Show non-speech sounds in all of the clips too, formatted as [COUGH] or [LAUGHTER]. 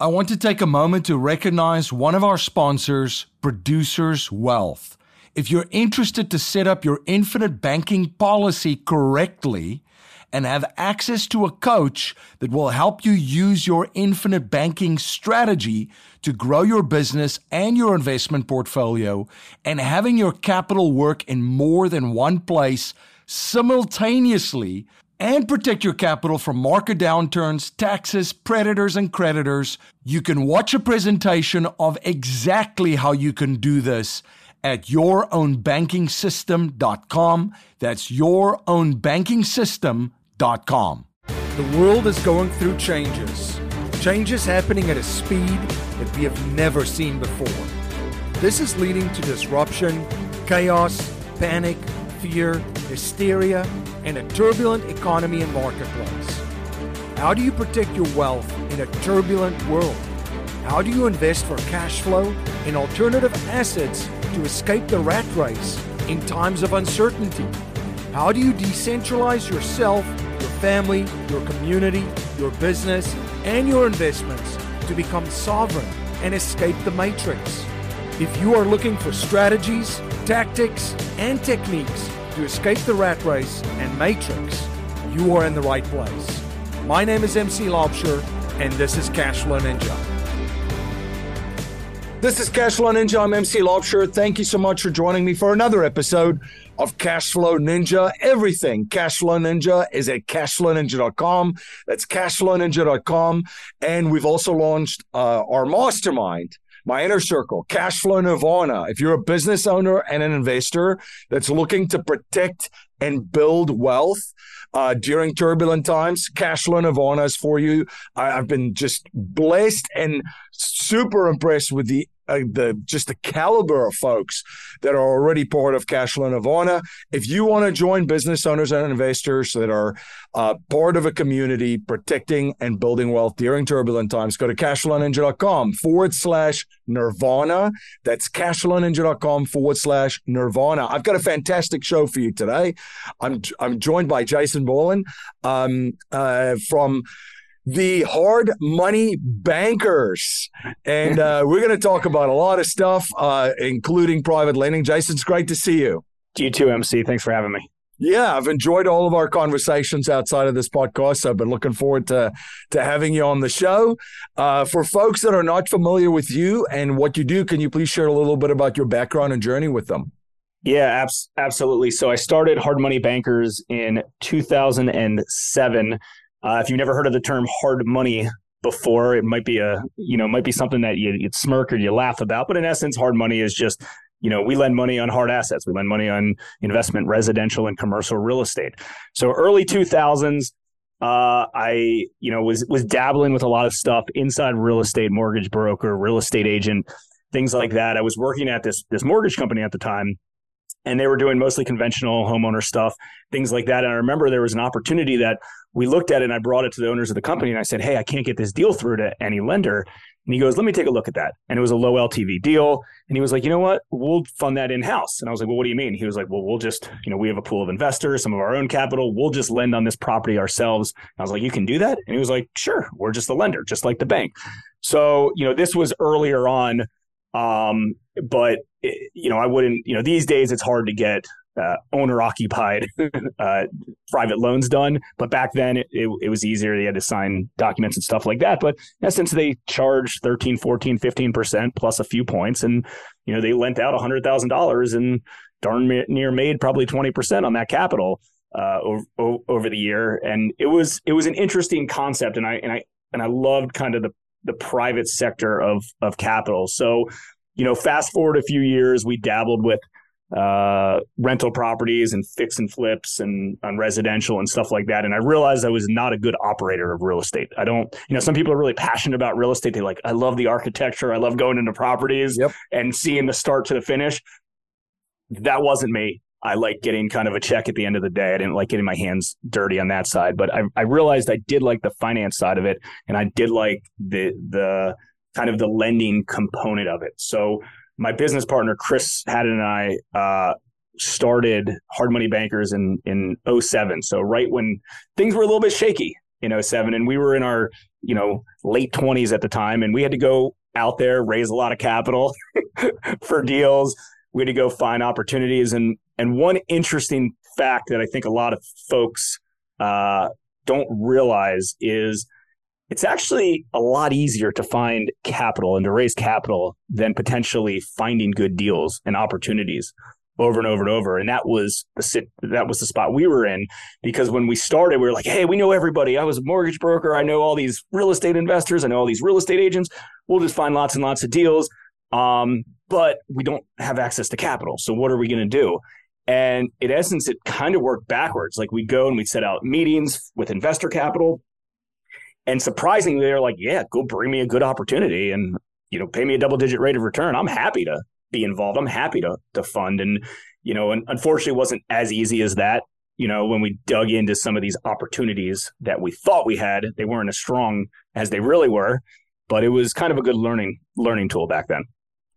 I want to take a moment to recognize one of our sponsors, Producers Wealth. If you're interested to set up your infinite banking policy correctly and have access to a coach that will help you use your infinite banking strategy to grow your business and your investment portfolio and having your capital work in more than one place simultaneously and protect your capital from market downturns, taxes, predators, and creditors, you can watch a presentation of exactly how you can do this at yourownbankingsystem.com. That's yourownbankingsystem.com. The world is going through changes. Changes happening at a speed that we have never seen before. This is leading to disruption, chaos, panic, fear, hysteria, and a turbulent economy and marketplace. How do you protect your wealth in a turbulent world? How do you invest for cash flow in alternative assets to escape the rat race in times of uncertainty? How do you decentralize yourself, your family, your community, your business, and your investments to become sovereign and escape the matrix? If you are looking for strategies, tactics, and techniques to escape the rat race and matrix, you are in the right place. My name is MC Laubscher, and this is Cashflow Ninja. This is Cashflow Ninja. I'm MC Laubscher. Thank you so much for joining me for another episode of Cashflow Ninja. Everything Cashflow Ninja is at cashflowninja.com. That's cashflowninja.com. And we've also launched uh, our mastermind my inner circle, cash flow nirvana. If you're a business owner and an investor that's looking to protect and build wealth uh, during turbulent times, cash flow nirvana is for you. I, I've been just blessed and super impressed with the uh, the just the caliber of folks that are already part of Cashflow Nirvana. If you want to join business owners and investors that are uh, part of a community protecting and building wealth during turbulent times, go to cashflowninja.com forward slash nirvana. That's cashflowninja.com forward slash nirvana. I've got a fantastic show for you today. I'm I'm joined by Jason Balin um, uh, from the hard money bankers. And uh, we're going to talk about a lot of stuff, uh, including private lending. Jason, it's great to see you. You too, MC. Thanks for having me. Yeah, I've enjoyed all of our conversations outside of this podcast. So I've been looking forward to to having you on the show. Uh, for folks that are not familiar with you and what you do, can you please share a little bit about your background and journey with them? Yeah, abs- absolutely. So I started Hard Money Bankers in 2007 uh, if you've never heard of the term hard money before, it might be a you know might be something that you, would smirk or you laugh about. But in essence, hard money is just you know we lend money on hard assets. We lend money on investment, residential, and commercial real estate. So early two thousands. Uh, I, you know, was was dabbling with a lot of stuff inside real estate, mortgage broker, real estate agent, things like that. I was working at this this mortgage company at the time, and they were doing mostly conventional homeowner stuff, things like that. And I remember there was an opportunity that we looked at and I brought it to the owners of the company and I said, Hey, I can't get this deal through to any lender. And he goes, Let me take a look at that. And it was a low LTV deal. And he was like, You know what? We'll fund that in house. And I was like, Well, what do you mean? He was like, Well, we'll just, you know, we have a pool of investors, some of our own capital. We'll just lend on this property ourselves. And I was like, You can do that? And he was like, Sure. We're just the lender, just like the bank. So, you know, this was earlier on. Um, but, you know, I wouldn't, you know, these days it's hard to get uh, owner occupied [LAUGHS] uh, private loans done. But back then it, it, it, was easier. They had to sign documents and stuff like that. But in essence, they charged 13, 14, 15% plus a few points. And, you know, they lent out $100,000 and darn near made probably 20% on that capital uh, over, over the year. And it was, it was an interesting concept. And I, and I, and I loved kind of the, the private sector of, of capital. So, you know, fast forward a few years, we dabbled with uh, rental properties and fix and flips and on residential and stuff like that. And I realized I was not a good operator of real estate. I don't, you know, some people are really passionate about real estate. They like, I love the architecture. I love going into properties yep. and seeing the start to the finish. That wasn't me. I like getting kind of a check at the end of the day. I didn't like getting my hands dirty on that side, but I, I realized I did like the finance side of it, and I did like the the kind of the lending component of it. So my business partner Chris Haddon and I uh, started Hard Money Bankers in in 07. So right when things were a little bit shaky, in 07 and we were in our, you know, late 20s at the time and we had to go out there, raise a lot of capital [LAUGHS] for deals. We had to go find opportunities. And and one interesting fact that I think a lot of folks uh, don't realize is it's actually a lot easier to find capital and to raise capital than potentially finding good deals and opportunities over and over and over. And that was the sit that was the spot we were in because when we started, we were like, hey, we know everybody. I was a mortgage broker. I know all these real estate investors. I know all these real estate agents. We'll just find lots and lots of deals. Um, but we don't have access to capital. So what are we going to do? And in essence, it kind of worked backwards. Like we'd go and we'd set out meetings with investor capital. And surprisingly, they're like, yeah, go bring me a good opportunity and, you know, pay me a double digit rate of return. I'm happy to be involved. I'm happy to to fund. And you know, and unfortunately, it wasn't as easy as that. You know, when we dug into some of these opportunities that we thought we had, they weren't as strong as they really were. But it was kind of a good learning learning tool back then.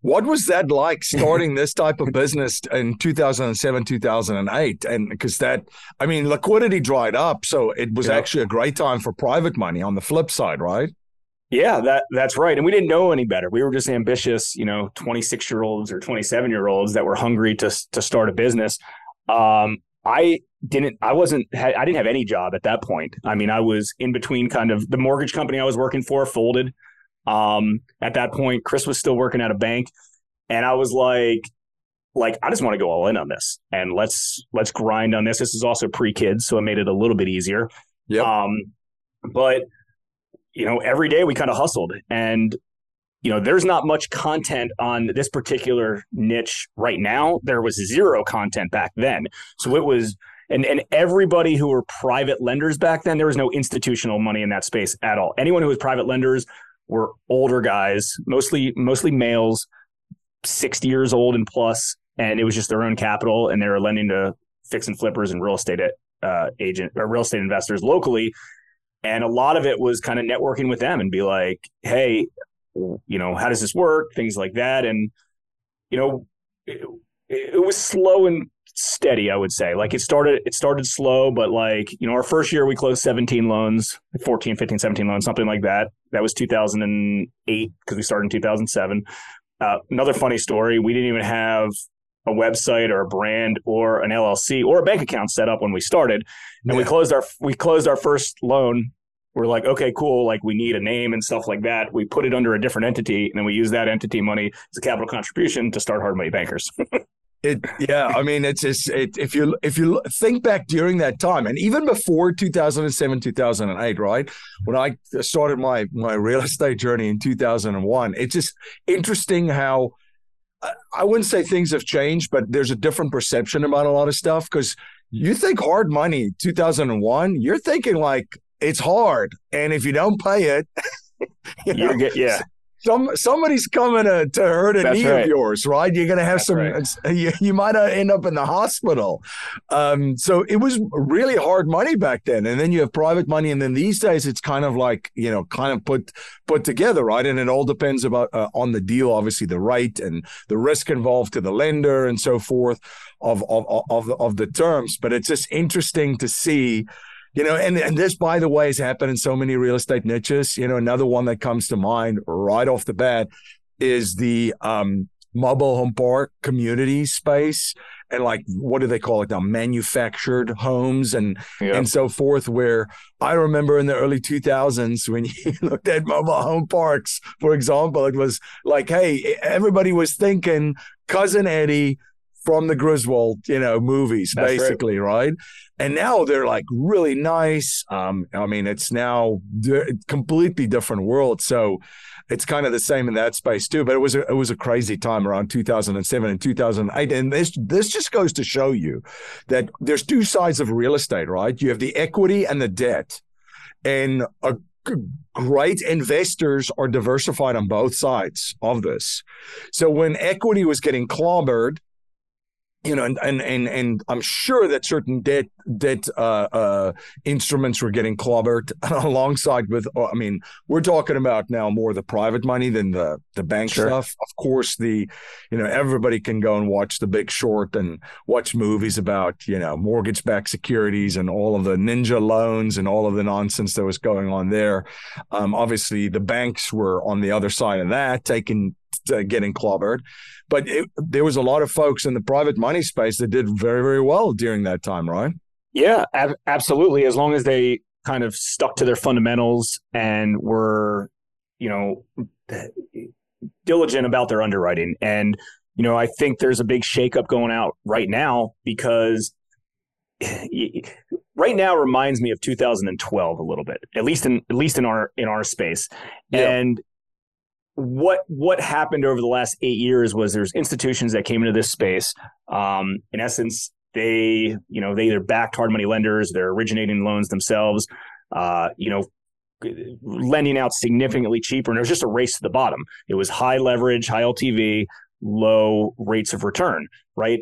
What was that like [LAUGHS] starting this type of business in 2007, 2008? And because that, I mean, liquidity dried up. So it was actually a great time for private money on the flip side, right? Yeah, that that's right. And we didn't know any better. We were just ambitious, you know, 26 year olds or 27 year olds that were hungry to to start a business. Um, I didn't I wasn't I didn't have any job at that point. I mean, I was in between kind of the mortgage company I was working for folded. Um, at that point, Chris was still working at a bank, and I was like, like I just want to go all in on this and let's let's grind on this. This is also pre kids, so it made it a little bit easier. Yeah. Um, but you know, every day we kind of hustled and you know, there's not much content on this particular niche right now. There was zero content back then. So it was and and everybody who were private lenders back then, there was no institutional money in that space at all. Anyone who was private lenders were older guys, mostly mostly males, 60 years old and plus, and it was just their own capital and they were lending to fix and flippers and real estate uh, agent or real estate investors locally and a lot of it was kind of networking with them and be like, hey, you know, how does this work? Things like that. And, you know, it, it was slow and steady, I would say. Like it started, it started slow, but like, you know, our first year we closed 17 loans, 14, 15, 17 loans, something like that. That was 2008 because we started in 2007. Uh, another funny story, we didn't even have a website or a brand or an LLC or a bank account set up when we started. And yeah. we closed our we closed our first loan. We're like, okay, cool. Like we need a name and stuff like that. We put it under a different entity, and then we use that entity money as a capital contribution to start Hard Money Bankers. [LAUGHS] It yeah, I mean it's just it, if you if you think back during that time and even before 2007 2008, right? When I started my my real [LAUGHS] estate journey in 2001, it's just interesting how I wouldn't say things have changed, but there's a different perception about a lot of stuff because you think hard money 2001, you're thinking like it's hard. And if you don't pay it, [LAUGHS] you know, get, yeah some somebody's coming to, to hurt a That's knee right. of yours, right? You're going to have That's some. Right. You, you might end up in the hospital. Um, so it was really hard money back then, and then you have private money, and then these days it's kind of like you know, kind of put put together, right? And it all depends about uh, on the deal, obviously the rate and the risk involved to the lender and so forth of of of, of the terms. But it's just interesting to see you know, and, and this, by the way, has happened in so many real estate niches. You know, another one that comes to mind right off the bat is the um, mobile home park community space and like what do they call it now manufactured homes and yeah. and so forth where i remember in the early 2000s when [LAUGHS] you looked at mobile home parks for example it was like hey everybody was thinking cousin eddie from the Griswold, you know, movies, That's basically, right. right. And now they're like really nice. Um, I mean, it's now a completely different world. So it's kind of the same in that space too. But it was a, it was a crazy time around 2007 and 2008. And this this just goes to show you that there's two sides of real estate, right? You have the equity and the debt, and a great investors are diversified on both sides of this. So when equity was getting clobbered you know, and and and, and I'm sure that certain debt debt uh, uh, instruments were getting clobbered [LAUGHS] alongside with. Uh, I mean, we're talking about now more the private money than the the bank sure. stuff. Of course, the you know everybody can go and watch The Big Short and watch movies about you know mortgage backed securities and all of the ninja loans and all of the nonsense that was going on there. Um, obviously, the banks were on the other side of that, taking uh, getting clobbered. But it, there was a lot of folks in the private money space that did very, very well during that time, right? Yeah, ab- absolutely. As long as they kind of stuck to their fundamentals and were, you know, diligent about their underwriting. And, you know, I think there's a big shakeup going out right now because [SIGHS] right now reminds me of 2012 a little bit, at least in at least in our in our space. Yeah. And what what happened over the last eight years was there's institutions that came into this space. Um, in essence, they you know they either backed hard money lenders, they're originating loans themselves. Uh, you know, lending out significantly cheaper, and it was just a race to the bottom. It was high leverage, high LTV, low rates of return. Right.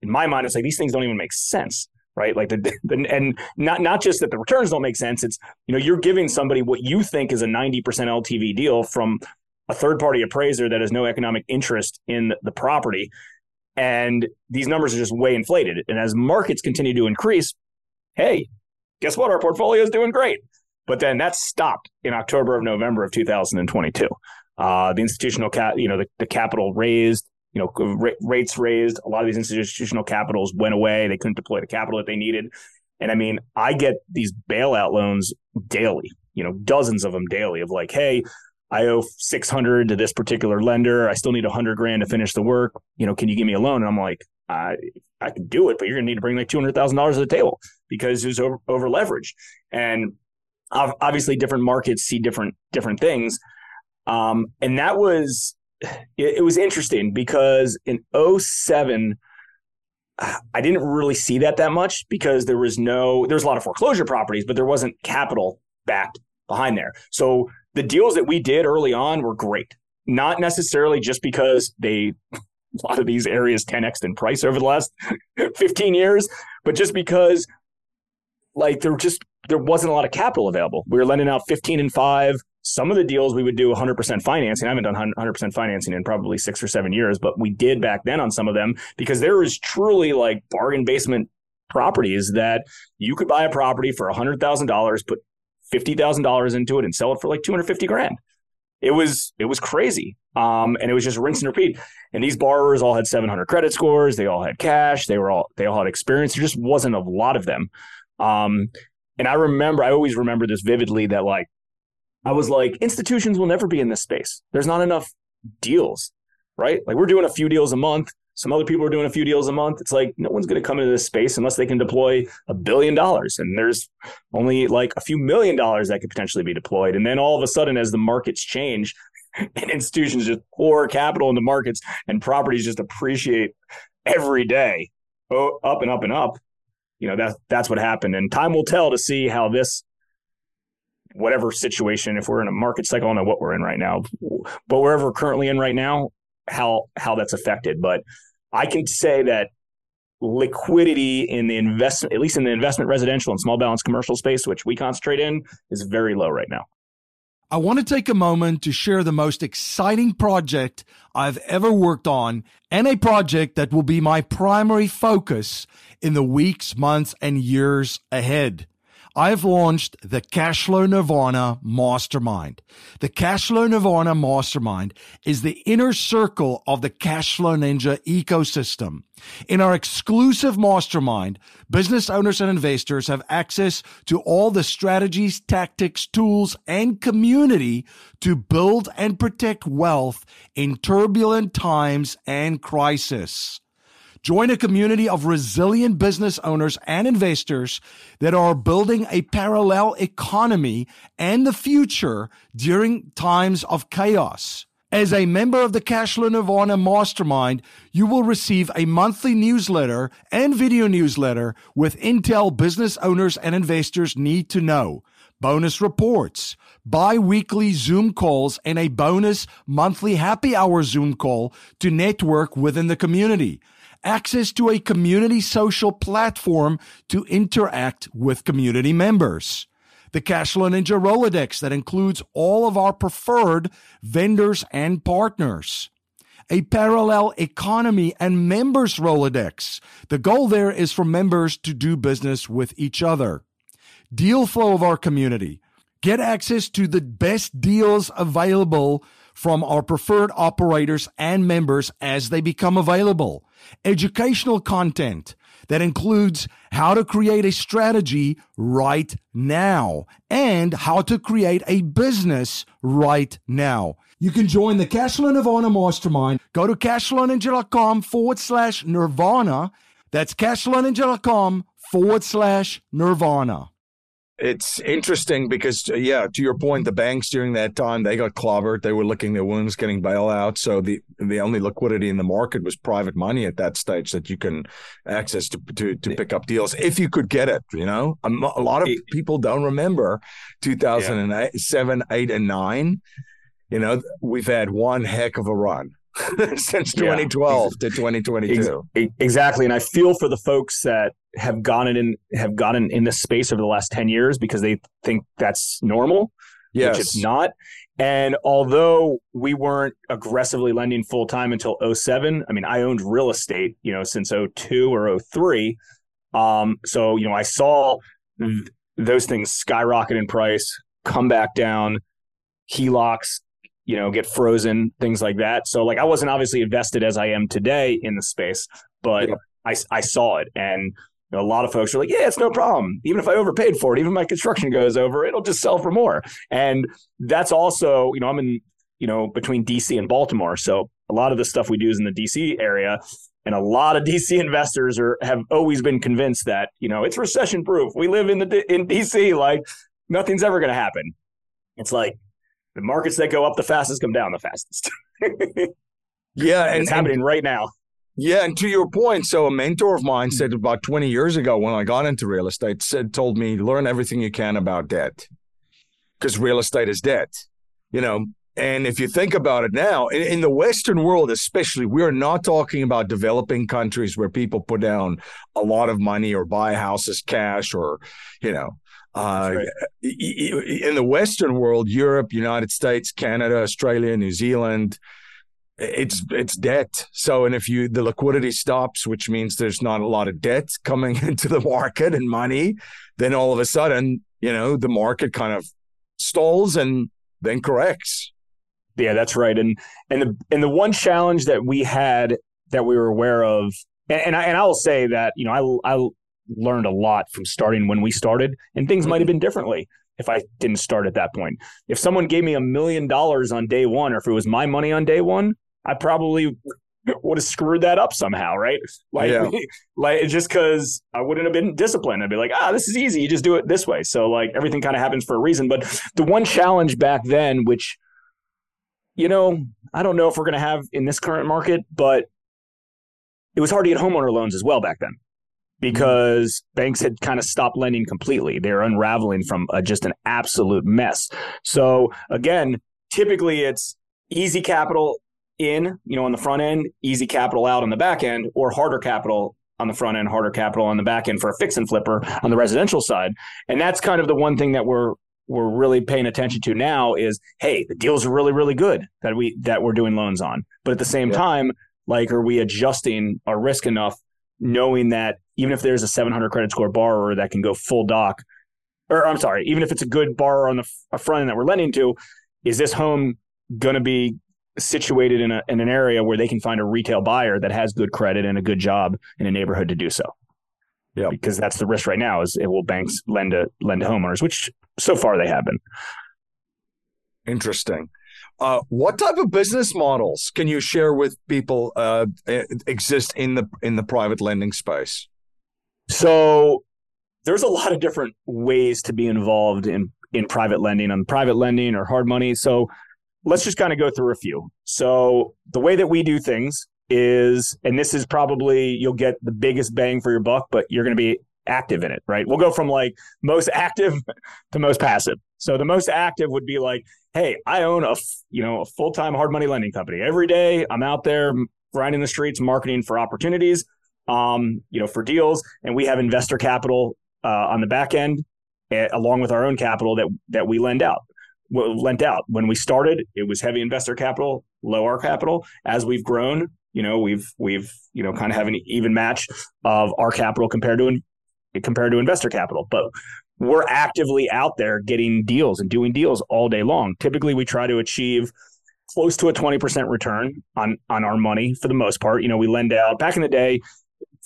In my mind, it's like these things don't even make sense right? Like the, the, and not not just that the returns don't make sense. It's you know you're giving somebody what you think is a 90% LTV deal from a third party appraiser that has no economic interest in the property. And these numbers are just way inflated. And as markets continue to increase, hey, guess what? Our portfolio is doing great. But then that stopped in October of November of 2022. Uh, the institutional cap, you know, the, the capital raised, you know, r- rates raised. A lot of these institutional capitals went away. They couldn't deploy the capital that they needed. And I mean, I get these bailout loans daily, you know, dozens of them daily of like, hey, I owe 600 to this particular lender. I still need 100 grand to finish the work. You know, can you give me a loan? And I'm like, I, I can do it, but you're going to need to bring like $200,000 to the table because it's over, over leveraged. And obviously different markets see different, different things. Um, and that was, it, it was interesting because in 07, I didn't really see that that much because there was no, there's a lot of foreclosure properties, but there wasn't capital backed behind there. So the deals that we did early on were great. Not necessarily just because they a lot of these areas 10x in price over the last [LAUGHS] 15 years, but just because like there just there wasn't a lot of capital available. We were lending out 15 and 5. Some of the deals we would do 100% financing. I haven't done 100% financing in probably 6 or 7 years, but we did back then on some of them because there was truly like bargain basement properties that you could buy a property for $100,000, put fifty thousand dollars into it and sell it for like two hundred fifty grand. It was it was crazy, um, and it was just rinse and repeat. And these borrowers all had seven hundred credit scores. They all had cash. They were all they all had experience. There just wasn't a lot of them. Um, and I remember, I always remember this vividly. That like, I was like, institutions will never be in this space. There's not enough deals, right? Like we're doing a few deals a month. Some other people are doing a few deals a month. It's like no one's going to come into this space unless they can deploy a billion dollars. And there's only like a few million dollars that could potentially be deployed. And then all of a sudden, as the markets change [LAUGHS] and institutions just pour capital into markets and properties just appreciate every day, oh, up and up and up, you know, that, that's what happened. And time will tell to see how this whatever situation, if we're in a market cycle, I don't know what we're in right now, but wherever we're currently in right now, how how that's affected. But I can say that liquidity in the investment, at least in the investment residential and small balance commercial space, which we concentrate in, is very low right now. I want to take a moment to share the most exciting project I've ever worked on and a project that will be my primary focus in the weeks, months, and years ahead. I've launched the Cashflow Nirvana Mastermind. The Cashflow Nirvana Mastermind is the inner circle of the Cashflow Ninja ecosystem. In our exclusive mastermind, business owners and investors have access to all the strategies, tactics, tools, and community to build and protect wealth in turbulent times and crisis. Join a community of resilient business owners and investors that are building a parallel economy and the future during times of chaos. As a member of the Cashflow Nirvana Mastermind, you will receive a monthly newsletter and video newsletter with intel business owners and investors need to know, bonus reports, bi-weekly Zoom calls, and a bonus monthly happy hour Zoom call to network within the community access to a community social platform to interact with community members. The Cashflow Ninja Rolodex that includes all of our preferred vendors and partners. A parallel economy and members Rolodex. The goal there is for members to do business with each other. Deal flow of our community. Get access to the best deals available from our preferred operators and members as they become available. Educational content that includes how to create a strategy right now and how to create a business right now. You can join the Cashflow Nirvana Mastermind. Go to cashflowninja.com forward slash nirvana. That's cashflowninja.com forward slash nirvana it's interesting because yeah to your point the banks during that time they got clobbered. They were licking their wounds getting bailouts. So the the only liquidity in the market was private money at that stage that you can access to to, to pick up deals if you could get it you know? A, a lot of people don't remember 2007 yeah. 8 and 9 you know we've had one heck of a run [LAUGHS] since 2012 yeah. to 2022 exactly and i feel for the folks that have gotten in have gotten in this space over the last 10 years because they think that's normal yes. which it's not and although we weren't aggressively lending full time until 07 i mean i owned real estate you know since 02 or 03 um, so you know i saw th- those things skyrocket in price come back down HELOCs you know get frozen things like that so like i wasn't obviously invested as i am today in the space but yeah. I, I saw it and know, a lot of folks are like, yeah, it's no problem. Even if I overpaid for it, even if my construction goes over, it'll just sell for more. And that's also, you know, I'm in, you know, between DC and Baltimore. So a lot of the stuff we do is in the DC area. And a lot of [LAUGHS] DC investors are have always been convinced that, you know, it's recession proof. We live in the in DC, like nothing's ever going to happen. It's like the markets that go up the fastest come down the fastest. [LAUGHS] yeah, and, it's happening and, right now. Yeah, and to your point, so a mentor of mine said hmm. about 20 years ago when I got into real estate, said told me learn everything you can about debt. Because real estate is debt. You know, and if you think about it now, in, in, the Western world, especially, we're not talking about developing countries where people put down a lot of money or buy houses cash or, you know, uh, right. in the Western world, Europe, United States, Canada, Australia, New Zealand, it's it's debt. So, and if you the liquidity stops, which means there's not a lot of debt coming [LAUGHS] into the market and money, then all of a sudden, you know, the market kind of stalls and then corrects. Yeah, that's right. And and the and the one challenge that we had that we were aware of, and, and I and I will say that you know I I learned a lot from starting when we started, and things might have been differently if I didn't start at that point. If someone gave me a million dollars on day one, or if it was my money on day one, I probably would have screwed that up somehow, right? Like, yeah. [LAUGHS] like just because I wouldn't have been disciplined. I'd be like, ah, this is easy. You just do it this way. So like everything kind of happens for a reason. But the one challenge back then, which, you know, I don't know if we're going to have in this current market, but it was hard to get homeowner loans as well back then because mm-hmm. banks had kind of stopped lending completely. They're unraveling from a, just an absolute mess. So again, typically it's easy capital in, you know, on the front end, easy capital out on the back end, or harder capital on the front end, harder capital on the back end for a fix and flipper on the residential side. And that's kind of the one thing that we're we're really paying attention to now is hey, the deals are really, really good that we that we're doing loans on. But at the same yeah. time, like are we adjusting our risk enough, knowing that even if there's a 700 credit score borrower that can go full doc, or I'm sorry, even if it's a good borrower on the front end that we're lending to, is this home going to be situated in, a, in an area where they can find a retail buyer that has good credit and a good job in a neighborhood to do so. Yeah, because that's the risk right now is it will banks lend to lend to homeowners, which so far they have been. Interesting. Uh, what type of business models can you share with people uh, exist in the in the private lending space? So there's a lot of different ways to be involved in in private lending on private lending or hard money. So let's just kind of go through a few. So the way that we do things is, and this is probably you'll get the biggest bang for your buck, but you're going to be active in it, right? We'll go from like most active [LAUGHS] to most passive. So the most active would be like, hey, I own a you know a full time hard money lending company. Every day I'm out there grinding the streets, marketing for opportunities, um, you know, for deals, and we have investor capital uh, on the back end, uh, along with our own capital that that we lend out. Lent out when we started, it was heavy investor capital, low our capital. As we've grown, you know, we've we've you know kind of have an even match of our capital compared to compared to investor capital, but we're actively out there getting deals and doing deals all day long. Typically, we try to achieve close to a 20% return on on our money for the most part. You know, we lend out back in the day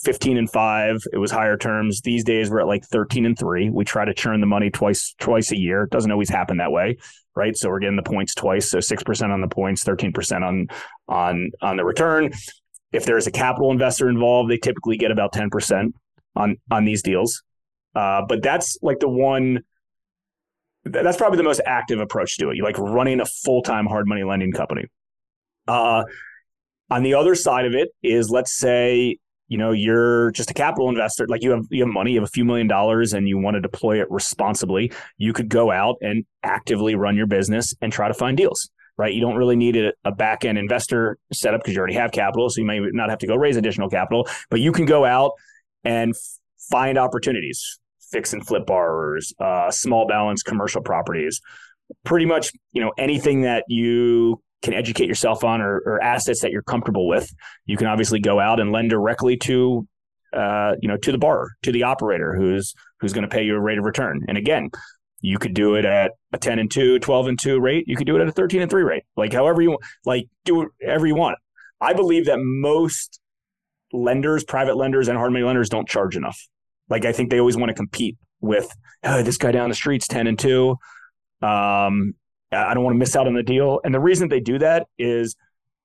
15 and 5, it was higher terms. These days we're at like 13 and 3. We try to churn the money twice twice a year. It doesn't always happen that way, right? So we're getting the points twice, so 6% on the points, 13% on on on the return. If there's a capital investor involved, they typically get about 10% on on these deals. Uh, but that's like the one that's probably the most active approach to it. You like running a full time hard money lending company. Uh, on the other side of it is, let's say, you know, you're just a capital investor, like you have you have money, you have a few million dollars, and you want to deploy it responsibly. You could go out and actively run your business and try to find deals. Right, you don't really need a, a back end investor setup because you already have capital, so you may not have to go raise additional capital. But you can go out and find opportunities fix and flip borrowers, uh, small balance commercial properties, pretty much you know anything that you can educate yourself on or, or assets that you're comfortable with. You can obviously go out and lend directly to uh, you know to the borrower, to the operator who's who's going to pay you a rate of return. And again, you could do it at a 10 and 2, 12 and 2 rate. You could do it at a 13 and 3 rate. Like however you want, like do whatever you want. I believe that most lenders, private lenders and hard money lenders don't charge enough. Like I think they always want to compete with oh, this guy down the street's ten and two. Um, I don't want to miss out on the deal. And the reason they do that is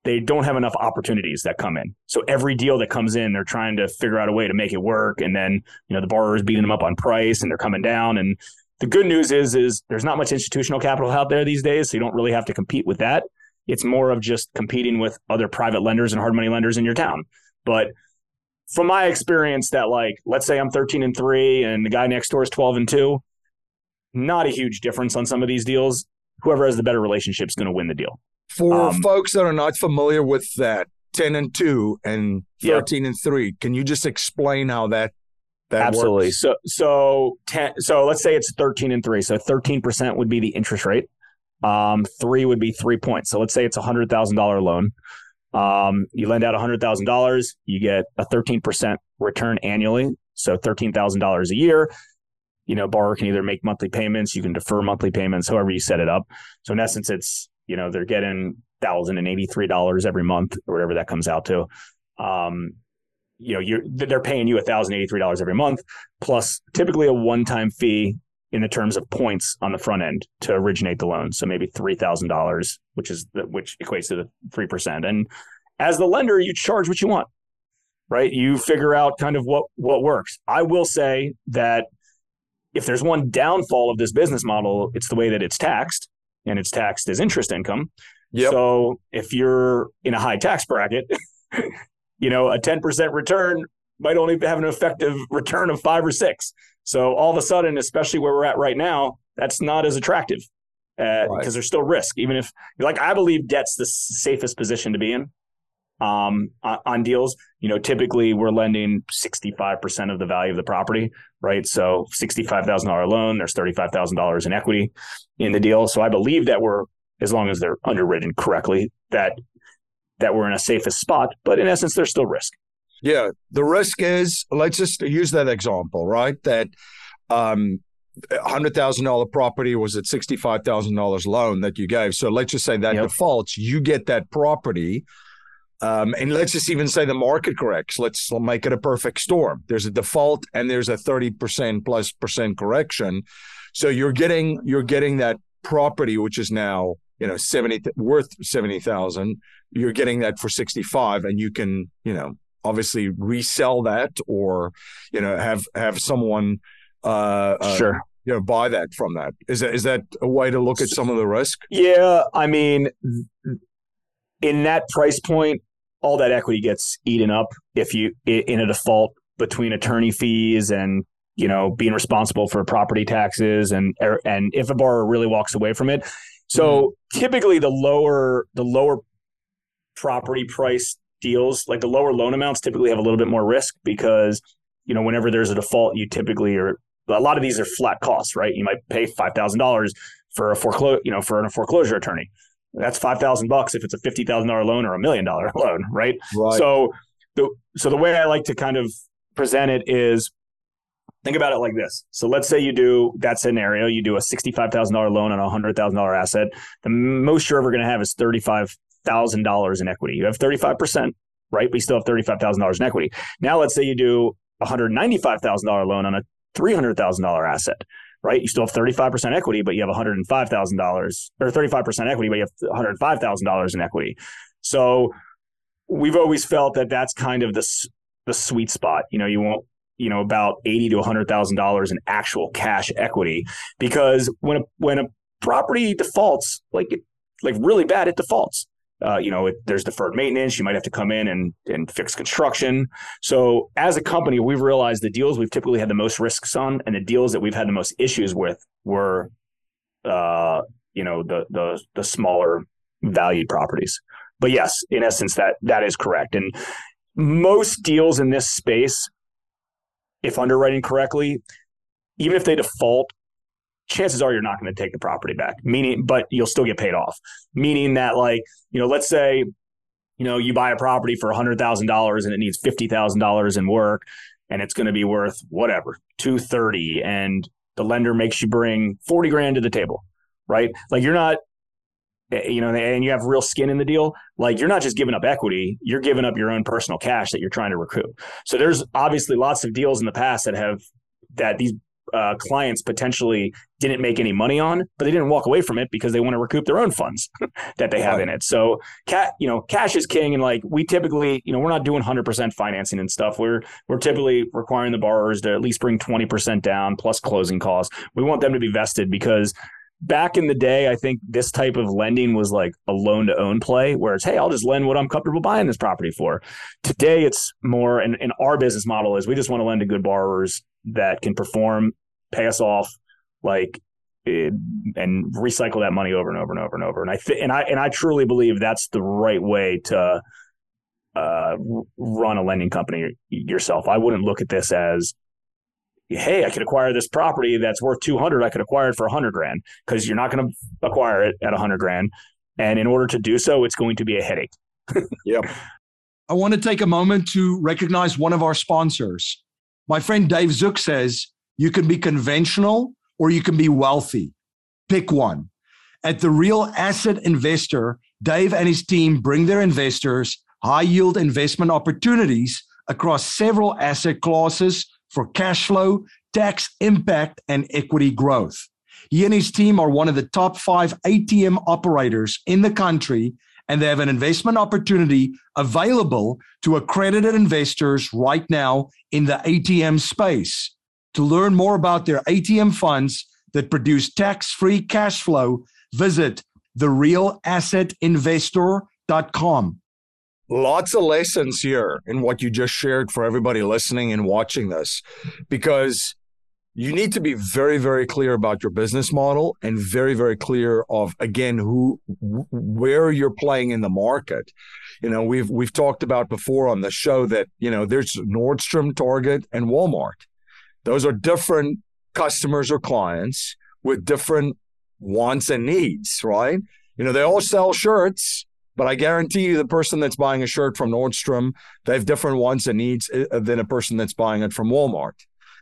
they don't have enough opportunities that come in. So every deal that comes in, they're trying to figure out a way to make it work. And then, you know, the borrower is beating them up on price and they're coming down. And the good news is, is there's not much institutional capital out there these days. So you don't really have to compete with that. It's more of just competing with other private lenders and hard money lenders in your town. But from my experience that like let's say I'm 13 and 3 and the guy next door is 12 and 2 not a huge difference on some of these deals whoever has the better relationship is going to win the deal for um, folks that are not familiar with that 10 and 2 and 13 yep. and 3 can you just explain how that that absolutely works? so so 10 so let's say it's 13 and 3 so 13% would be the interest rate um 3 would be 3 points so let's say it's a $100,000 loan um, you lend out $100,000, you get a 13% return annually. So $13,000 a year. You know, borrower can either make monthly payments, you can defer monthly payments, however you set it up. So in essence, it's, you know, they're getting $1,083 every month or whatever that comes out to. Um, you know, you're, they're paying you $1,083 every month, plus typically a one time fee in the terms of points on the front end to originate the loan. So maybe three thousand dollars, which is the, which equates to the three percent. And as the lender, you charge what you want, right? You figure out kind of what what works. I will say that if there's one downfall of this business model, it's the way that it's taxed, and it's taxed as interest income. Yep. So if you're in a high tax bracket, [LAUGHS] you know a ten percent return might only have an effective return of five or six. So all of a sudden, especially where we're at right now, that's not as attractive because uh, right. there's still risk. Even if, like, I believe debt's the safest position to be in um, on deals. You know, typically we're lending 65% of the value of the property, right? So $65,000 loan, there's $35,000 in equity in the deal. So I believe that we're, as long as they're underwritten correctly, that that we're in a safest spot. But in essence, there's still risk. Yeah, the risk is let's just use that example, right? That um, hundred thousand dollar property was at sixty five thousand dollars loan that you gave. So let's just say that yep. defaults, you get that property. Um, and let's just even say the market corrects. Let's make it a perfect storm. There's a default and there's a 30% plus percent correction. So you're getting you're getting that property, which is now, you know, 70 worth 70,000. You're getting that for 65 and you can, you know, obviously resell that or you know have have someone uh, uh, sure you know buy that from that is that is that a way to look at some of the risk yeah i mean in that price point all that equity gets eaten up if you in a default between attorney fees and you know being responsible for property taxes and er, and if a borrower really walks away from it so mm-hmm. typically the lower the lower property price deals, like the lower loan amounts typically have a little bit more risk because, you know, whenever there's a default, you typically are a lot of these are flat costs, right? You might pay five thousand dollars for a foreclosure, you know, for a foreclosure attorney. That's five thousand bucks if it's a fifty thousand dollar loan or a million dollar [LAUGHS] loan, right? right? So the so the way I like to kind of present it is think about it like this. So let's say you do that scenario, you do a sixty-five thousand dollar loan on a hundred thousand dollar asset. The most you're ever going to have is thirty-five thousand dollars in equity. You have thirty-five percent, right? But you still have thirty-five thousand dollars in equity. Now let's say you do a hundred ninety-five thousand dollar loan on a three hundred thousand dollar asset. Right, you still have thirty-five percent equity, but you have one hundred and five thousand dollars, or thirty-five percent equity, but you have one hundred five thousand dollars in equity. So we've always felt that that's kind of the the sweet spot. You know, you won't you know about eighty to hundred thousand dollars in actual cash equity because when a when a property defaults like like really bad, it defaults. Uh, you know, it, there's deferred maintenance. You might have to come in and, and fix construction. So, as a company, we've realized the deals we've typically had the most risks on, and the deals that we've had the most issues with were, uh, you know, the the the smaller valued properties. But yes, in essence, that that is correct. And most deals in this space, if underwriting correctly, even if they default, chances are you're not going to take the property back. Meaning, but you'll still get paid off. Meaning that, like, you know, let's say, you know, you buy a property for hundred thousand dollars and it needs fifty thousand dollars in work, and it's going to be worth whatever two thirty, and the lender makes you bring forty grand to the table, right? Like you're not Eh, you know, and you have real skin in the deal, like you're not just giving up equity, you're giving up your own personal cash that you're trying to recoup. So there's obviously lots of deals in the past that have that these uh, clients potentially didn't make any money on, but they didn't walk away from it because they want to recoup their own funds [LAUGHS] that they have right. in it. So, cat, you know, cash is king, and like we typically, you know, we're not doing 100% financing and stuff. We're we're typically requiring the borrowers to at least bring 20% down plus closing costs. We want them to be vested because back in the day, I think this type of lending was like a loan to own play where it's, hey, I'll just lend what I'm comfortable buying this property for. Today, it's more, and, and our business model is we just want to lend to good borrowers that can perform, pay us off, like, it, and recycle that money over and over and over and over. And I th- and I and I truly believe that's the right way to uh, run a lending company yourself. I wouldn't look at this as hey, I could acquire this property that's worth 200. I could acquire it for 100 grand because you're not going to acquire it at 100 grand. And in order to do so, it's going to be a headache. [LAUGHS] yep. I want to take a moment to recognize one of our sponsors. My friend Dave Zook says you can be conventional or you can be wealthy. Pick one. At the Real Asset Investor, Dave and his team bring their investors high yield investment opportunities across several asset classes for cash flow, tax impact, and equity growth. He and his team are one of the top five ATM operators in the country, and they have an investment opportunity available to accredited investors right now in the ATM space. To learn more about their ATM funds that produce tax free cash flow, visit therealassetinvestor.com lots of lessons here in what you just shared for everybody listening and watching this because you need to be very very clear about your business model and very very clear of again who where you're playing in the market. You know we've we've talked about before on the show that you know there's Nordstrom Target and Walmart. Those are different customers or clients with different wants and needs right? You know they all sell shirts but I guarantee you, the person that's buying a shirt from Nordstrom, they have different wants and needs uh, than a person that's buying it from Walmart,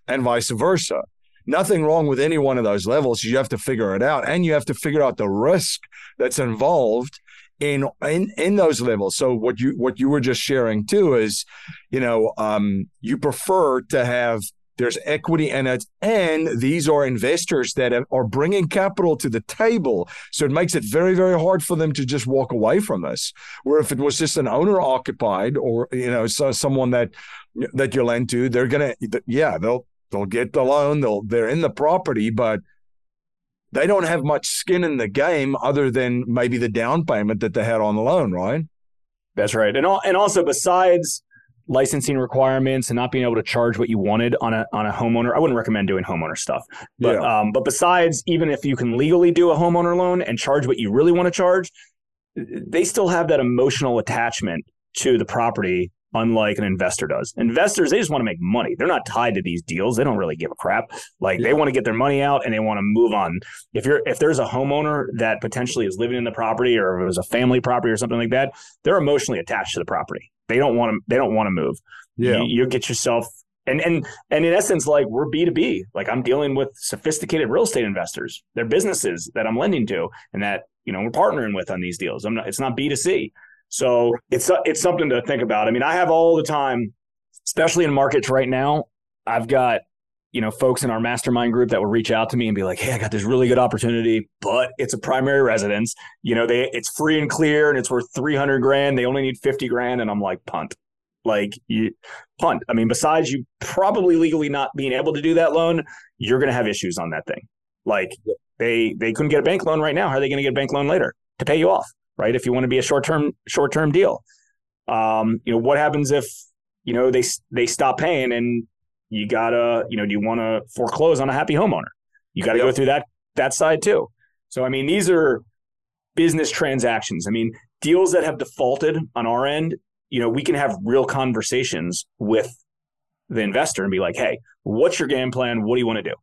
and vice versa. Nothing wrong with any one of those levels. You have to figure it out, and you have to figure out the risk that's involved in in in those levels. So what you what you were just sharing too is, you know, um, you prefer to have there's equity in it. And these are investors that are bringing capital to the table. So it makes it very, very hard for them to just walk away from this. Where if it was just an owner occupied or, you know, so someone that, that you lend to, they're to, yeah, they'll, they'll get the loan. They'll, they're in the property, but they don't have much skin in the game other than maybe the down payment that they had on the loan, right? That's right. And, all, and also besides licensing requirements and not being able to charge what you wanted on a on a homeowner. I wouldn't recommend doing homeowner stuff. But yeah. um, but besides, even if you can legally do a homeowner loan and charge what you really want to charge, they still have that emotional attachment to the property unlike an investor does. Investors, they just want to make money. They're not tied to these deals. They don't really give a crap. Like they want to get their money out and they want to move on. If you're if there's a homeowner that potentially is living in the property or if it was a family property or something like that, they're emotionally attached to the property. They don't want to they don't want to move. Yeah. You, you get yourself and and and in essence like we're b2b like i'm dealing with sophisticated real estate investors they're businesses that i'm lending to and that you know we're partnering with on these deals i'm not it's not b2c so it's it's something to think about. I mean, I have all the time, especially in markets right now. I've got you know folks in our mastermind group that will reach out to me and be like, "Hey, I got this really good opportunity, but it's a primary residence. You know, they it's free and clear, and it's worth three hundred grand. They only need fifty grand." And I'm like, "Punt." Like you punt. I mean, besides you probably legally not being able to do that loan, you're going to have issues on that thing. Like they they couldn't get a bank loan right now. How are they going to get a bank loan later to pay you off? Right? If you want to be a short term short term deal, um, you know what happens if you know they they stop paying and you gotta you know do you want to foreclose on a happy homeowner? You got to yep. go through that that side too. So I mean these are business transactions. I mean deals that have defaulted on our end. You know we can have real conversations with the investor and be like, hey, what's your game plan? What do you want to do?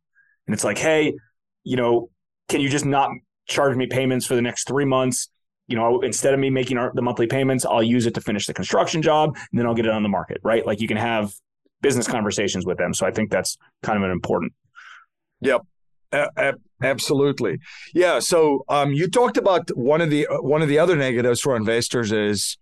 And it's like, hey, you know, can you just not charge me payments for the next three months? You know, instead of me making our, the monthly payments, I'll use it to finish the construction job and then I'll get it on the market, right? Like you can have business conversations with them. So I think that's kind of an important. Yep. A- absolutely. Yeah. So um, you talked about one of the one of the other negatives for investors is,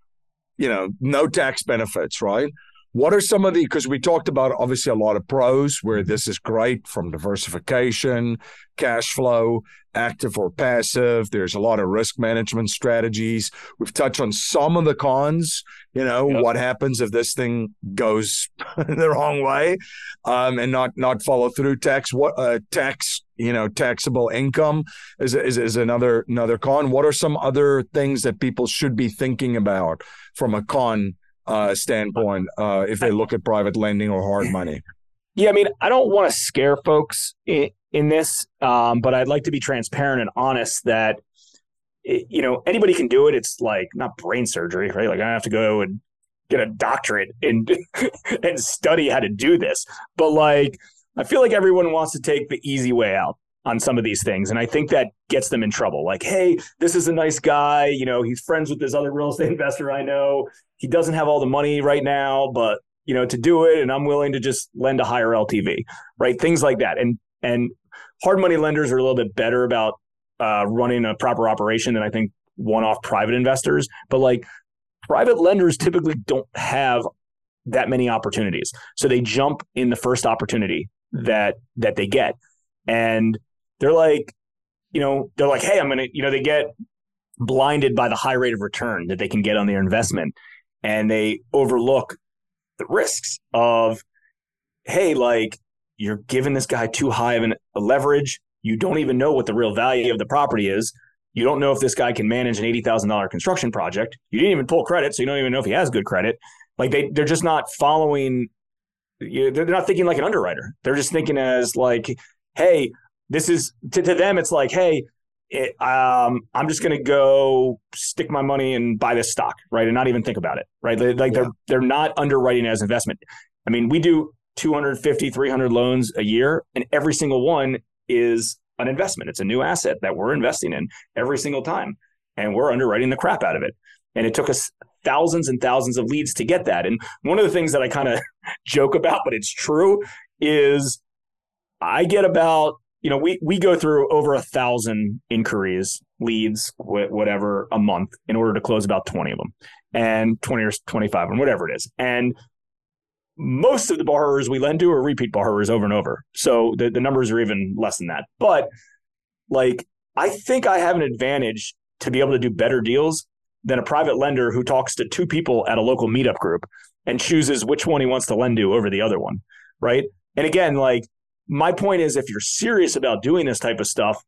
you know, no tax benefits, right? What are some of the, because we talked about obviously a lot of pros where this is great from diversification, cash flow, active or passive. There's a lot of risk management strategies. We've touched on some of the cons, you know, yep. what happens if this thing goes [LAUGHS] the wrong way um, and not, not follow through tax, what uh, tax, you know, taxable income is, is, is another, another con. What are some other things that people should be thinking about from a con uh, standpoint uh, if they look at private lending or hard [LAUGHS] money? Yeah, I mean, I don't want to scare folks in, in this, um, but I'd like to be transparent and honest that it, you know anybody can do it. It's like not brain surgery, right? Like I have to go and get a doctorate and [LAUGHS] and study how to do this, but like I feel like everyone wants to take the easy way out on some of these things. And I think that gets them in trouble. Like, hey, this is a nice guy. You know, he's friends with this other real estate [LAUGHS] investor I know. He doesn't have all the money right now, but you know, to do it, and I'm willing to just lend a higher LTV, right? Things like that. And and hard money lenders are a little bit better about uh, running a proper operation than I think one-off private investors. But like private lenders typically don't have that many opportunities, so they jump in the first opportunity that that they get and they're like, you know, they're like, hey, I'm gonna, you know, they get blinded by the high rate of return that they can get on their investment, and they overlook the risks of, hey, like you're giving this guy too high of an, a leverage. You don't even know what the real value of the property is. You don't know if this guy can manage an eighty thousand dollar construction project. You didn't even pull credit, so you don't even know if he has good credit. Like they, they're just not following. They're not thinking like an underwriter. They're just thinking as like, hey, this is to, to them, it's like, hey, it, um, I'm just going to go stick my money and buy this stock, right, and not even think about it, right? Like yeah. they're they're not underwriting as investment. I mean, we do 250, 300 loans a year, and every single one is an investment. It's a new asset that we're investing in every single time, and we're underwriting the crap out of it. And it took us thousands and thousands of leads to get that. And one of the things that I kind of [LAUGHS] joke about, but it's true, is I get about you know we we go through over a thousand inquiries, leads, whatever, a month in order to close about twenty of them, and twenty or twenty five, and whatever it is, and most of the borrowers we lend to are repeat borrowers over and over. So the, the numbers are even less than that. But like, I think I have an advantage to be able to do better deals than a private lender who talks to two people at a local meetup group and chooses which one he wants to lend to over the other one. Right. And again, like my point is if you're serious about doing this type of stuff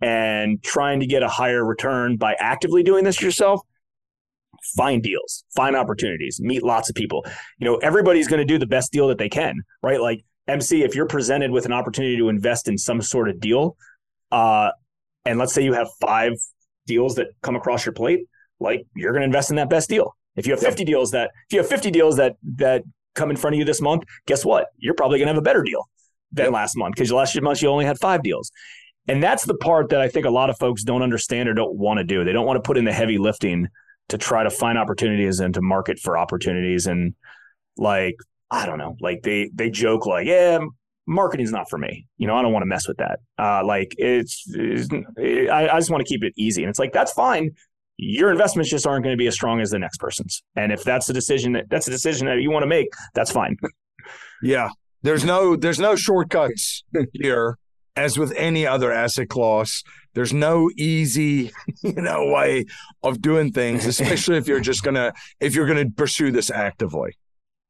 and trying to get a higher return by actively doing this yourself, find deals, find opportunities, meet lots of people. You know, everybody's going to do the best deal that they can, right? Like MC, if you're presented with an opportunity to invest in some sort of deal, uh, and let's say you have five deals that come across your plate, like you're going to invest in that best deal, If you have 50 deals that if you have 50 deals that that come in front of you this month, guess what? You're probably going to have a better deal than last month because last month you only had five deals. And that's the part that I think a lot of folks don't understand or don't want to do. They don't want to put in the heavy lifting to try to find opportunities and to market for opportunities. And like, I don't know, like they they joke like, yeah, marketing's not for me. You know, I don't want to mess with that. Uh, like it's, it's I, I just want to keep it easy. And it's like, that's fine. Your investments just aren't going to be as strong as the next person's. And if that's a decision that that's a decision that you want to make, that's fine. [LAUGHS] yeah. There's no there's no shortcuts here as with any other asset class, there's no easy, [LAUGHS] you know, way of doing things, especially if you're just gonna if you're gonna pursue this actively.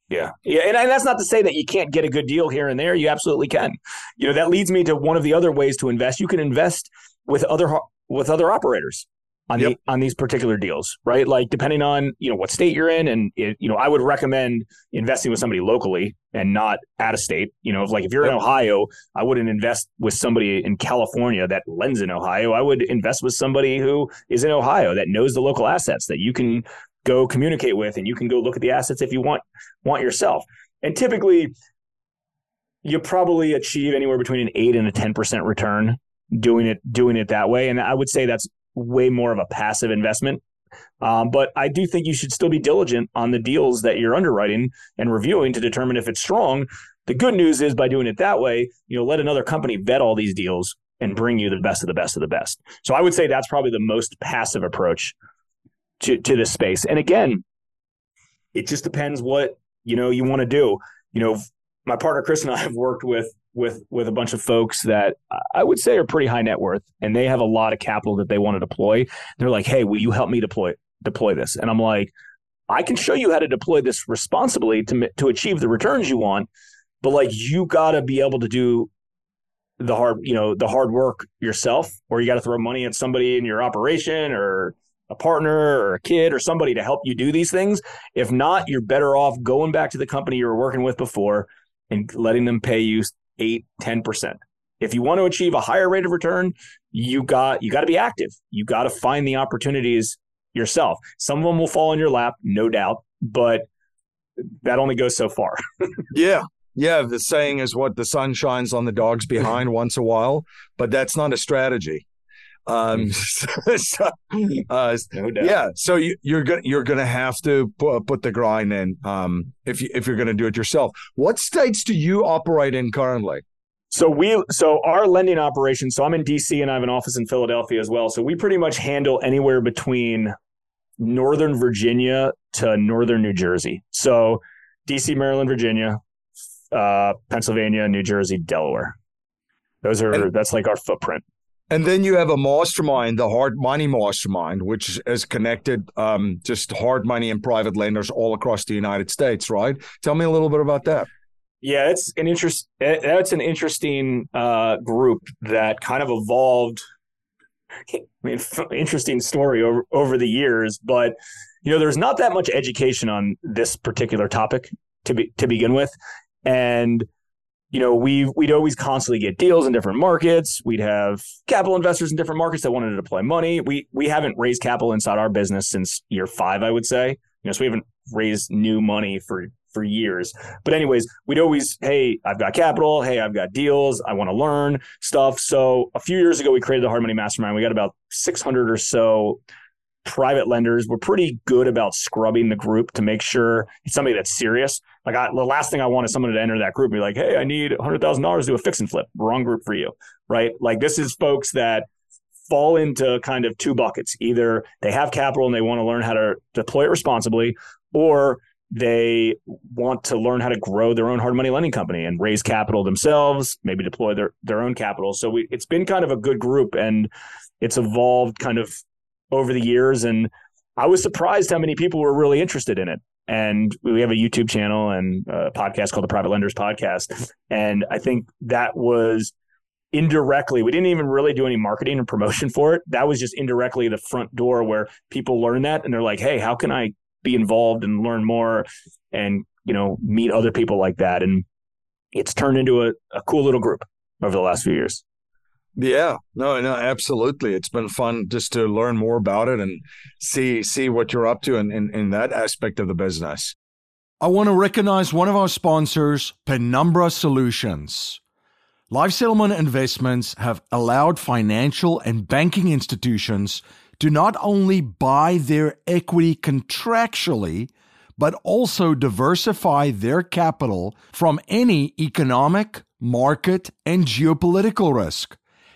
Yeah, yeah, and, and that's not to say that you can't get a good deal here and there. You absolutely can. You know, that leads me to one of the other ways to invest. You can invest with other with other operators on yep. the, on these particular deals, right? Like depending on you know what state you're in, and it, you know I would recommend investing with somebody locally and not out of state. You know, if, like if you're yep. in Ohio, I wouldn't invest with somebody in California that lends in Ohio. I would invest with somebody who is in Ohio that knows the local assets that you can go communicate with, and you can go look at the assets if you want want yourself. And typically, you probably achieve anywhere between an eight and a ten percent return doing it doing it that way. And I would say that's way more of a passive investment. Um, but I do think you should still be diligent on the deals that you're underwriting and reviewing to determine if it's strong. The good news is by doing it that way, you know, let another company vet all these deals and bring you the best of the best of the best. So I would say that's probably the most passive approach to, to this space. And again, it just depends what, you know, you want to do. You know, my partner Chris and I have worked with with with a bunch of folks that I would say are pretty high net worth, and they have a lot of capital that they want to deploy. They're like, "Hey, will you help me deploy deploy this?" And I'm like, "I can show you how to deploy this responsibly to to achieve the returns you want, but like you got to be able to do the hard, you know, the hard work yourself, or you got to throw money at somebody in your operation or." A partner or a kid or somebody to help you do these things. If not, you're better off going back to the company you were working with before and letting them pay you eight, 10%. If you want to achieve a higher rate of return, you got you got to be active. You got to find the opportunities yourself. Some of them will fall in your lap, no doubt, but that only goes so far. [LAUGHS] yeah. Yeah, the saying is what the sun shines on the dogs behind once a while, but that's not a strategy. Um, mm. [LAUGHS] so, uh, no yeah, so you, are gonna you're gonna have to put, put the grind in um, if you if you're gonna do it yourself. What states do you operate in currently? So we so our lending operation. So I'm in DC and I have an office in Philadelphia as well. So we pretty much handle anywhere between Northern Virginia to Northern New Jersey. So DC, Maryland, Virginia, uh, Pennsylvania, New Jersey, Delaware. Those are and, that's like our footprint. And then you have a mastermind, the hard money mastermind, which is connected um, just hard money and private lenders all across the United States, right? Tell me a little bit about that. Yeah, it's an interest. That's an interesting uh, group that kind of evolved. I mean, interesting story over over the years, but you know, there's not that much education on this particular topic to be to begin with, and you know, we we'd always constantly get deals in different markets. We'd have capital investors in different markets that wanted to deploy money. We we haven't raised capital inside our business since year five, I would say. You know, so we haven't raised new money for for years. But anyways, we'd always, hey, I've got capital. Hey, I've got deals. I want to learn stuff. So a few years ago, we created the Hard Money Mastermind. We got about 600 or so private lenders were pretty good about scrubbing the group to make sure it's somebody that's serious. Like I, the last thing I want is someone to enter that group and be like, "Hey, I need hundred thousand dollars to do a fix and flip." Wrong group for you, right? Like this is folks that fall into kind of two buckets. Either they have capital and they want to learn how to deploy it responsibly, or they want to learn how to grow their own hard money lending company and raise capital themselves, maybe deploy their their own capital. So we, it's been kind of a good group and it's evolved kind of over the years. And I was surprised how many people were really interested in it. And we have a YouTube channel and a podcast called the Private Lenders Podcast. And I think that was indirectly, we didn't even really do any marketing and promotion for it. That was just indirectly the front door where people learn that and they're like, hey, how can I be involved and learn more and, you know, meet other people like that? And it's turned into a, a cool little group over the last few years. Yeah, no, no, absolutely. It's been fun just to learn more about it and see see what you're up to in, in, in that aspect of the business. I want to recognize one of our sponsors, Penumbra Solutions. Life settlement investments have allowed financial and banking institutions to not only buy their equity contractually, but also diversify their capital from any economic, market, and geopolitical risk.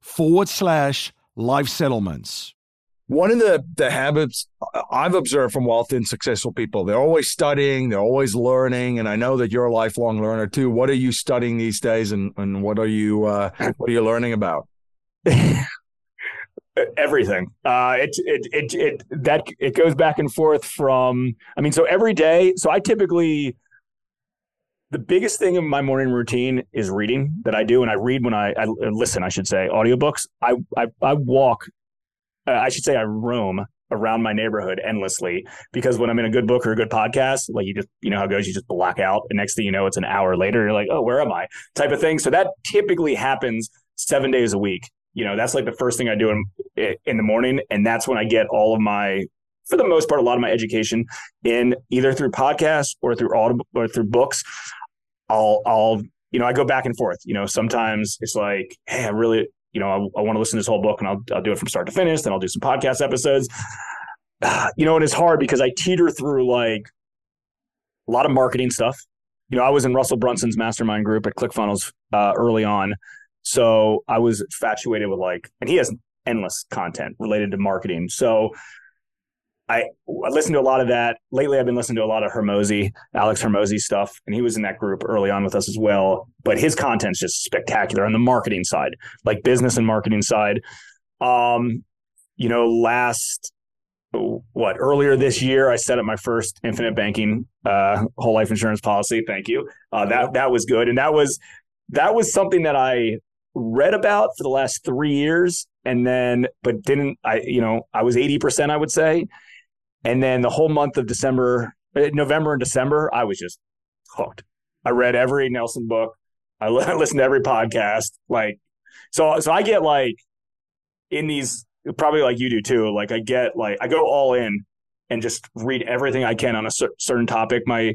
forward slash life settlements. One of the, the habits I've observed from wealthy and successful people, they're always studying, they're always learning. And I know that you're a lifelong learner too. What are you studying these days and, and what are you uh, what are you learning about? [LAUGHS] everything uh it, it it it that it goes back and forth from i mean so every day so i typically the biggest thing in my morning routine is reading that i do and i read when i, I listen i should say audiobooks i i, I walk uh, I should say I roam around my neighborhood endlessly because when I'm in a good book or a good podcast, like you just, you know how it goes, you just black out. And next thing you know, it's an hour later. You're like, oh, where am I? Type of thing. So that typically happens seven days a week. You know, that's like the first thing I do in, in the morning. And that's when I get all of my, for the most part, a lot of my education in either through podcasts or through audible or through books. I'll, I'll, you know, I go back and forth. You know, sometimes it's like, hey, I really, you know, I, I want to listen to this whole book and I'll, I'll do it from start to finish. Then I'll do some podcast episodes. [SIGHS] You know, and it's hard because I teeter through like a lot of marketing stuff. You know, I was in Russell Brunson's mastermind group at ClickFunnels uh, early on. So I was infatuated with like, and he has endless content related to marketing. So I, listened to a lot of that. Lately, I've been listening to a lot of Hormozi, Alex Hormozi stuff, and he was in that group early on with us as well. But his content's just spectacular on the marketing side, like business and marketing side. Um, you know, last what earlier this year, I set up my first infinite banking uh, whole life insurance policy. Thank you. Uh, that that was good, and that was that was something that I read about for the last three years, and then but didn't I? You know, I was eighty percent, I would say and then the whole month of December, uh, November and December, I was just hooked. I read every Nelson book. [LAUGHS] I listened to every podcast. Like, so, so I get like in these, probably like you do too. Like, I get like, I go all in and just read everything I can on a cer- certain topic. My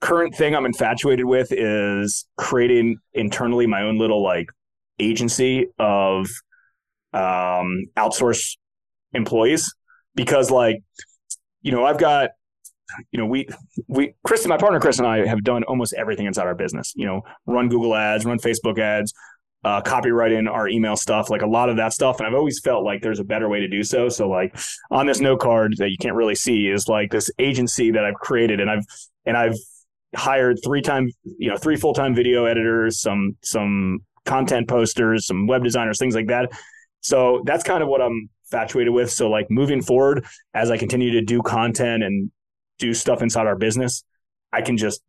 current thing I'm infatuated with is creating internally my own little like agency of um, outsource employees because like you know i've got you know we we chris and my partner chris and i have done almost everything inside our business you know run google ads run facebook ads uh, copywriting our email stuff like a lot of that stuff. And i've always felt like there's a better way to do so. So like on this note card that you can't really see is like this agency that i've created. And i've and i've hired three time you know three full-time video editors some some content posters some web designers things like that. So that's kind of what i'm infatuated with. So like moving forward, as I continue to do content and do stuff inside our business, I can just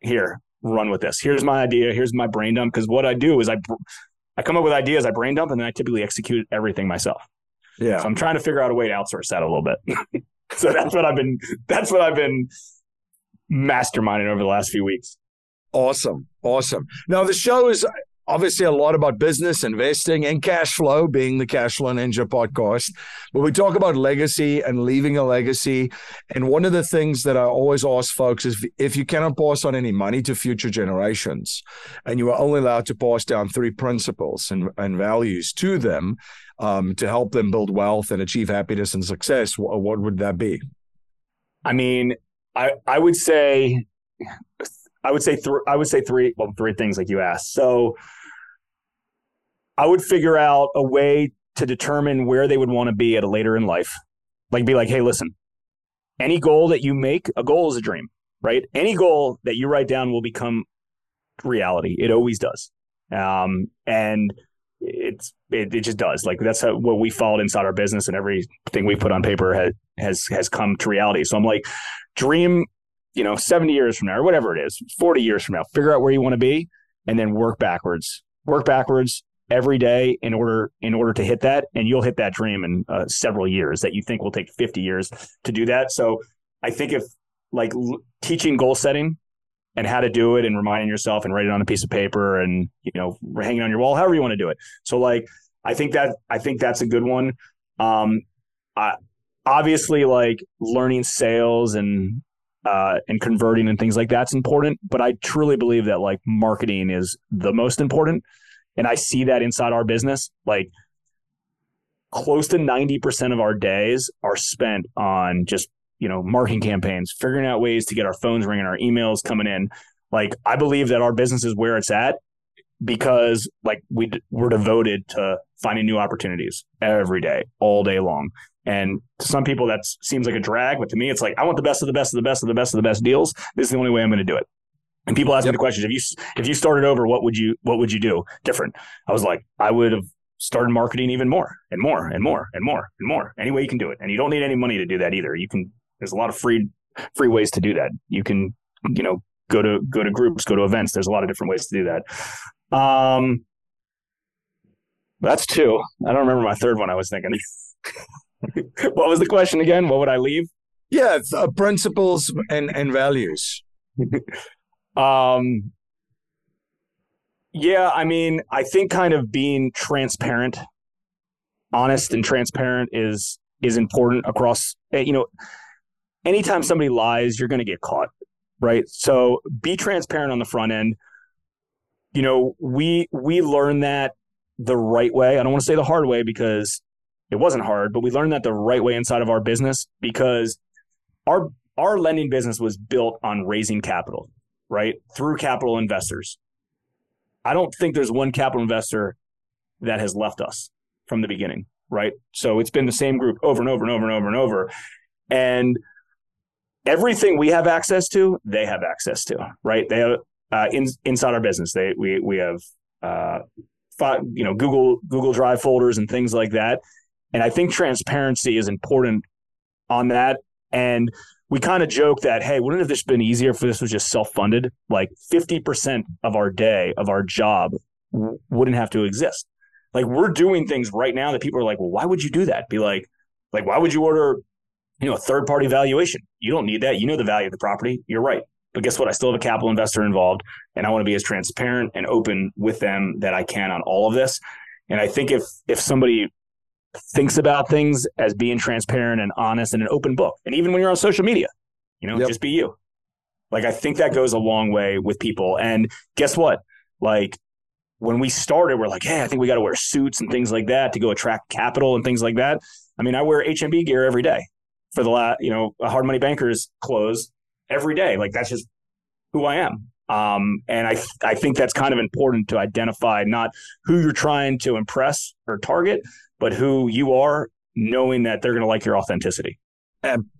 here run with this. Here's my idea. Here's my brain dump. Because what I do is I I come up with ideas, I brain dump, and then I typically execute everything myself. Yeah. So I'm trying to figure out a way to outsource that a little bit. [LAUGHS] so that's what I've been. That's what I've been masterminding over the last few weeks. Awesome. Awesome. Now, the show is obviously a lot about business, investing, and cash flow, being the Cash Flow Ninja podcast. But we talk about legacy and leaving a legacy. And one of the things that I always ask folks is if you cannot pass on any money to future generations, and you are only allowed to pass down three principles and, and values to them um, to help them build wealth and achieve happiness and success, what, what would that be? I mean, I I would say I would say three. I would say three. Well, three things like you asked. So I would figure out a way to determine where they would want to be at a later in life. Like be like, hey, listen, any goal that you make, a goal is a dream, right? Any goal that you write down will become reality. It always does. Um, and it's it, it just does like that's how, what we followed inside our business and everything we put on paper has has has come to reality so i'm like dream you know 70 years from now or whatever it is 40 years from now figure out where you want to be and then work backwards work backwards every day in order in order to hit that. And you'll hit that dream in uh, several years that you think will take 50 years to do that. So i think if like l- teaching goal setting and how to do it and reminding yourself and writing on a piece of paper and you know hanging on your wall however you want to do it. So like i think that i think that's a good one. Um I, obviously like learning sales and uh and converting and things like that's important but i truly believe that like marketing is the most important and i see that inside our business like close to 90% of our days are spent on just you know, marketing campaigns, figuring out ways to get our phones ringing, our emails coming in. Like I believe that our business is where it's at because like we we're devoted to finding new opportunities every day, all day long. And to some people that seems like a drag, but to me it's like I want the best of the best of the best of the best of the best deals. This is the only way I'm going to do it. And people ask yep. me the questions: if you if you started over, what would you what would you do different? I was like, I would have started marketing even more and more and more and more and more. Any way you can do it, and you don't need any money to do that either. You can there's a lot of free free ways to do that. You can, you know, go to go to groups, go to events. There's a lot of different ways to do that. Um, that's two. I don't remember my third one. I was thinking. [LAUGHS] what was the question again? What would I leave? Yeah, uh, principles and and values. [LAUGHS] um, yeah, I mean, I think kind of being transparent, honest, and transparent is is important across. Eh, you know, anytime somebody lies, you're going to get caught, right? So be transparent on the front end. You know, we we learned that the right way. I don't want to say the hard way because it wasn't hard, but we learned that the right way inside of our business because our our lending business was built on raising capital, right? Through capital investors. I don't think there's one capital investor that has left us from the beginning, right? So it's been the same group over and over and over and over and over. And everything we have access to, they have access to, right? They have uh, in, inside our business. They we we have uh, you know Google Google Drive folders and things like that. And I think transparency is important on that. And we kind of joke that, hey, wouldn't it have this been easier if this was just self funded? Like 50% of our day, of our job, wouldn't have to exist. Like we're doing things right now that people are like, well, why would you do that? Be like, like, why would you order you know, a third party valuation. You don't need that. You know the value of the property. You're right. But guess what? I still have a capital investor involved and I want to be as transparent and open with them that I can on all of this. And I think if if somebody thinks about things as being transparent and honest and an open book, and even when you're on social media, you know, yep. just be you. Like I think that goes a long way with people. And guess what? Like when we started, we're like, hey, I think we got to wear suits and things like that to go attract capital and things like that. I mean, I wear HMB gear every day for the last, you know, hard money bankers clothes every day. Like that's just who I am. Um, and I, I think that's kind of important to identify not who you're trying to impress or target, but who you are, knowing that they're going to like your authenticity.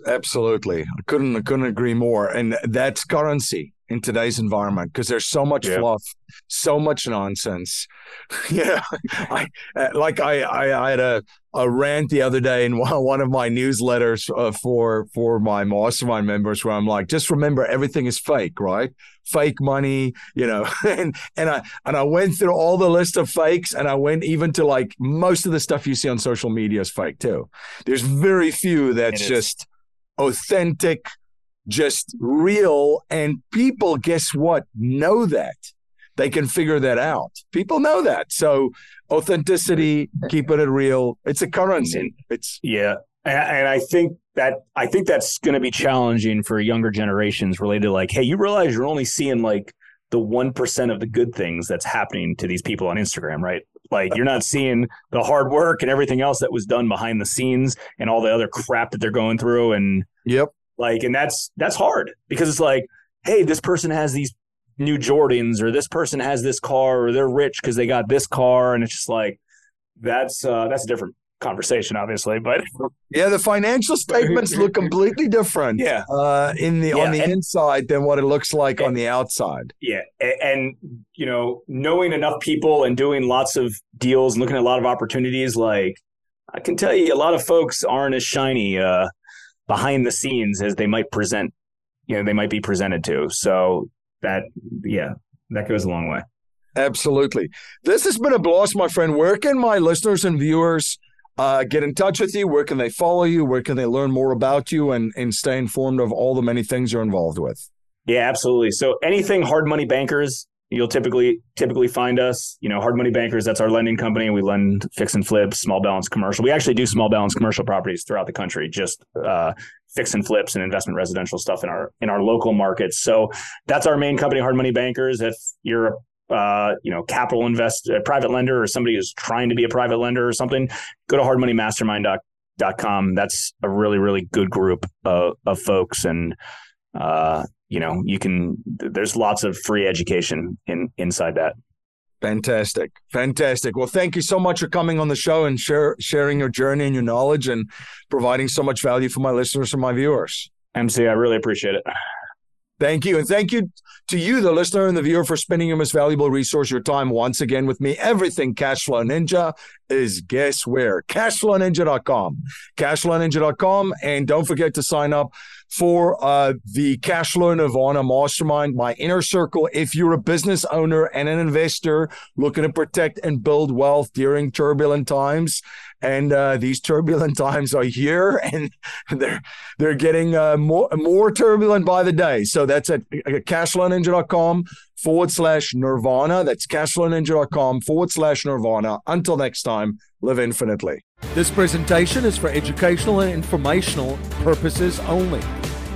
Absolutely, I couldn't I couldn't agree more. And that's currency in today's environment because there's so much yeah. fluff, so much nonsense. [LAUGHS] yeah, I like I, I, I had a a rant the other day in [LAUGHS] one of my newsletters uh, for for my mastermind members where I'm like, just remember everything is fake, right? Fake money, you know. [LAUGHS] and and I and I went through all the list of fakes, and I went even to like most of the stuff you see on social media is fake too. There's very few that's just authentic just real. And people, guess what, know that. They can figure that out. People know that. So authenticity, keeping it real, it's a currency. It's yeah. And, I think that I think that's going to be challenging for younger generations related to like, hey, you realize you're only seeing like the 1% of the good things that's happening to these people on Instagram, right? Like you're not seeing the hard work and everything else that was done behind the scenes and all the other crap that they're going through and Yep. Like, and that's that's hard because it's like, hey, this person has these new Jordans, or this person has this car, or they're rich because they got this car, and it's just like that's uh, that's a different. conversation, obviously. But [LAUGHS] yeah, the financial statements look completely different. Yeah, uh, in the yeah, on the and, inside than what it looks like and, on the outside. Yeah, and, and you know, knowing enough people and doing lots of deals and looking at a lot of opportunities, like I can tell you, a lot of folks aren't as shiny uh, behind the scenes as they might present. You know, they might be presented to. So that, yeah, that goes a long way. Absolutely. This has been a blast, my friend. Where can my listeners and viewers uh, get in touch with you? Where can they follow you? Where can they learn more about you and, and stay informed of all the many things you're involved with? Yeah, absolutely. So anything hard money bankers, you'll typically typically find us. You know, hard money bankers. That's our lending company. We lend fix and flips small balance commercial. We actually do small balance commercial properties throughout the country. Just uh, fix and flips and investment residential stuff in our in our local markets. So that's our main company, Hard Money Bankers. If you're uh, you know, capital invest, a private lender, or somebody who's trying to be a private lender or something, go to hardmoneymastermind.com. That's a really, really good group of, of folks. And, uh, you know, you can, there's lots of free education in inside that. Fantastic. Fantastic. Well, thank you so much for coming on the show and share, sharing your journey and your knowledge and providing so much value for my listeners and my viewers. MC, I really appreciate it. Thank you. And thank you to you, the listener and the viewer, for spending your most valuable resource, your time, once again with me. Everything Cashflow Ninja is guess where? Cashflowninja.com. Cashflowninja.com. And don't forget to sign up for uh, the Cashflow Nirvana Mastermind, my inner circle. If you're a business owner and an investor looking to protect and build wealth during turbulent times, and uh, these turbulent [LAUGHS] times are here, and they're they're getting uh, more more turbulent by the day. So that's at cashflowninja.com forward slash nirvana. That's cashflowninja.com forward slash nirvana. Until next time, live infinitely. This presentation is for educational and informational purposes only.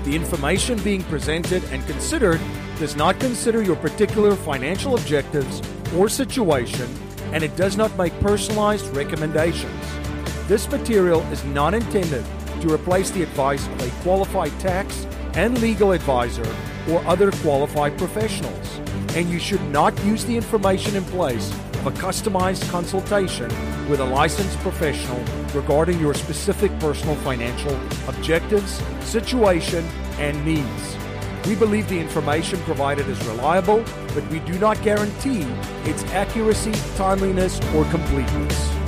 The information being presented and considered does not consider your particular financial objectives or situation, and it does not make personalized recommendations. This material is not intended to replace the advice of a qualified tax and legal advisor or other qualified professionals, and you should not use the information in place of a customized consultation with a licensed professional regarding your specific personal financial objectives, situation, and needs. We believe the information provided is reliable, but we do not guarantee its accuracy, timeliness, or completeness.